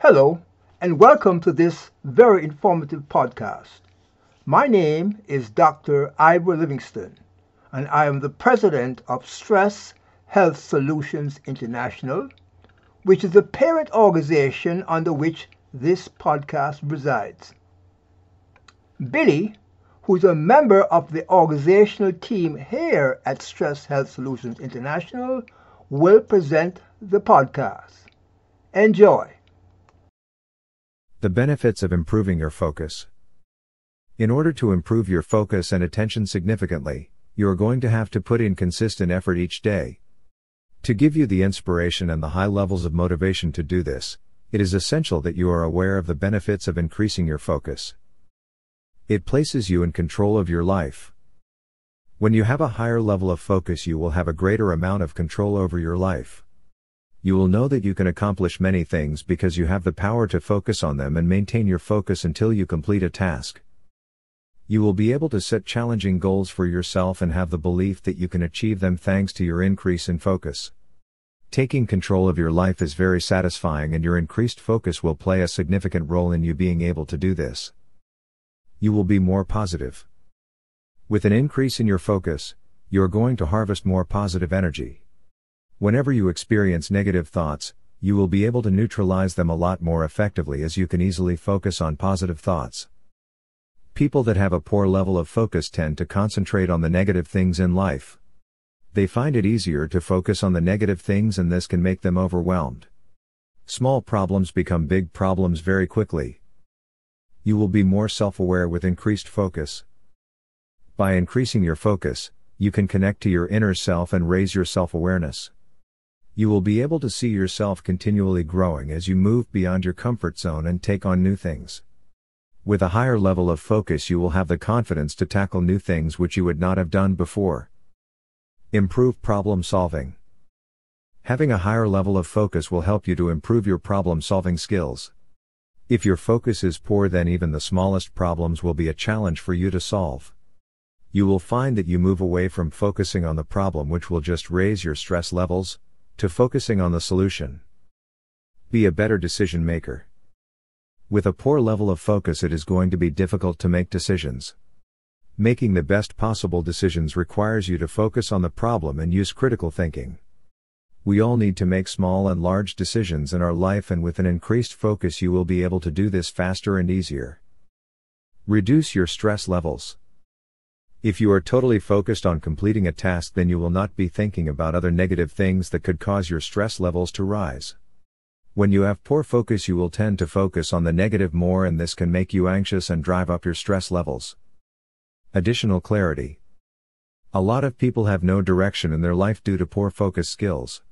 Hello, and welcome to this very informative podcast. My name is Dr. Ivor Livingston, and I am the president of Stress Health Solutions International, which is the parent organization under which this podcast resides. Billy, who is a member of the organizational team here at Stress Health Solutions International, will present the podcast. Enjoy. The benefits of improving your focus. In order to improve your focus and attention significantly, you are going to have to put in consistent effort each day. To give you the inspiration and the high levels of motivation to do this, it is essential that you are aware of the benefits of increasing your focus. It places you in control of your life. When you have a higher level of focus, you will have a greater amount of control over your life. You will know that you can accomplish many things because you have the power to focus on them and maintain your focus until you complete a task. You will be able to set challenging goals for yourself and have the belief that you can achieve them thanks to your increase in focus. Taking control of your life is very satisfying and your increased focus will play a significant role in you being able to do this. You will be more positive. With an increase in your focus, you are going to harvest more positive energy. Whenever you experience negative thoughts, you will be able to neutralize them a lot more effectively as you can easily focus on positive thoughts. People that have a poor level of focus tend to concentrate on the negative things in life. They find it easier to focus on the negative things and this can make them overwhelmed. Small problems become big problems very quickly. You will be more self-aware with increased focus. By increasing your focus, you can connect to your inner self and raise your self-awareness. You will be able to see yourself continually growing as you move beyond your comfort zone and take on new things. With a higher level of focus, you will have the confidence to tackle new things which you would not have done before. Improve problem solving. Having a higher level of focus will help you to improve your problem solving skills. If your focus is poor, then even the smallest problems will be a challenge for you to solve. You will find that you move away from focusing on the problem, which will just raise your stress levels, to focusing on the solution. Be a better decision maker. With a poor level of focus, it is going to be difficult to make decisions. Making the best possible decisions requires you to focus on the problem and use critical thinking. We all need to make small and large decisions in our life, and with an increased focus, you will be able to do this faster and easier. Reduce your stress levels. If you are totally focused on completing a task, then you will not be thinking about other negative things that could cause your stress levels to rise. When you have poor focus, you will tend to focus on the negative more, and this can make you anxious and drive up your stress levels. Additional clarity. A lot of people have no direction in their life due to poor focus skills.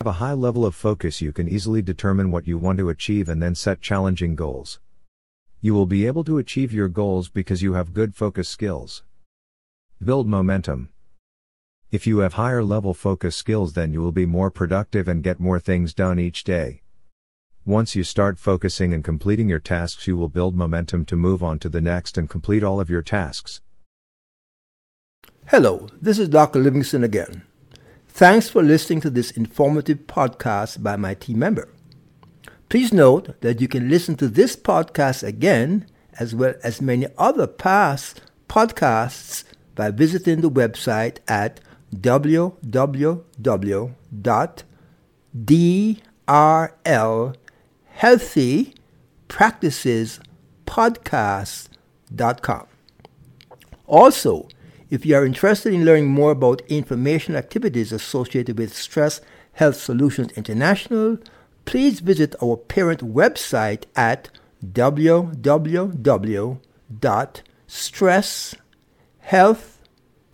Have a high level of focus, you can easily determine what you want to achieve and then set challenging goals. You will be able to achieve your goals because you have good focus skills. Build momentum. If you have higher level focus skills, then you will be more productive and get more things done each day. Once you start focusing and completing your tasks, you will build momentum to move on to the next and complete all of your tasks. Hello, this is Dr. Livingston again. Thanks for listening to this informative podcast by my team member. Please note that you can listen to this podcast again, as well as many other past podcasts, by visiting the website at www.drl healthy practices podcast.com. Also, if you are interested in learning more about information activities associated with Stress Health Solutions International, please visit our parent website at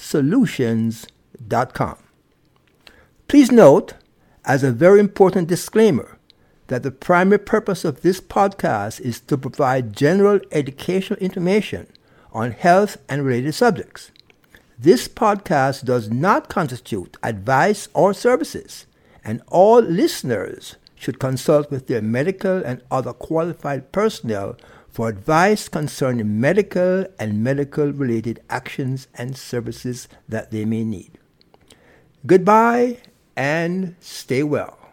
www.stresshealthsolutions.com. Please note, as a very important disclaimer, that the primary purpose of this podcast is to provide general educational information on health and related subjects. This podcast does not constitute advice or services, and all listeners should consult with their medical and other qualified personnel for advice concerning medical and medical related actions and services that they may need. Goodbye and stay well.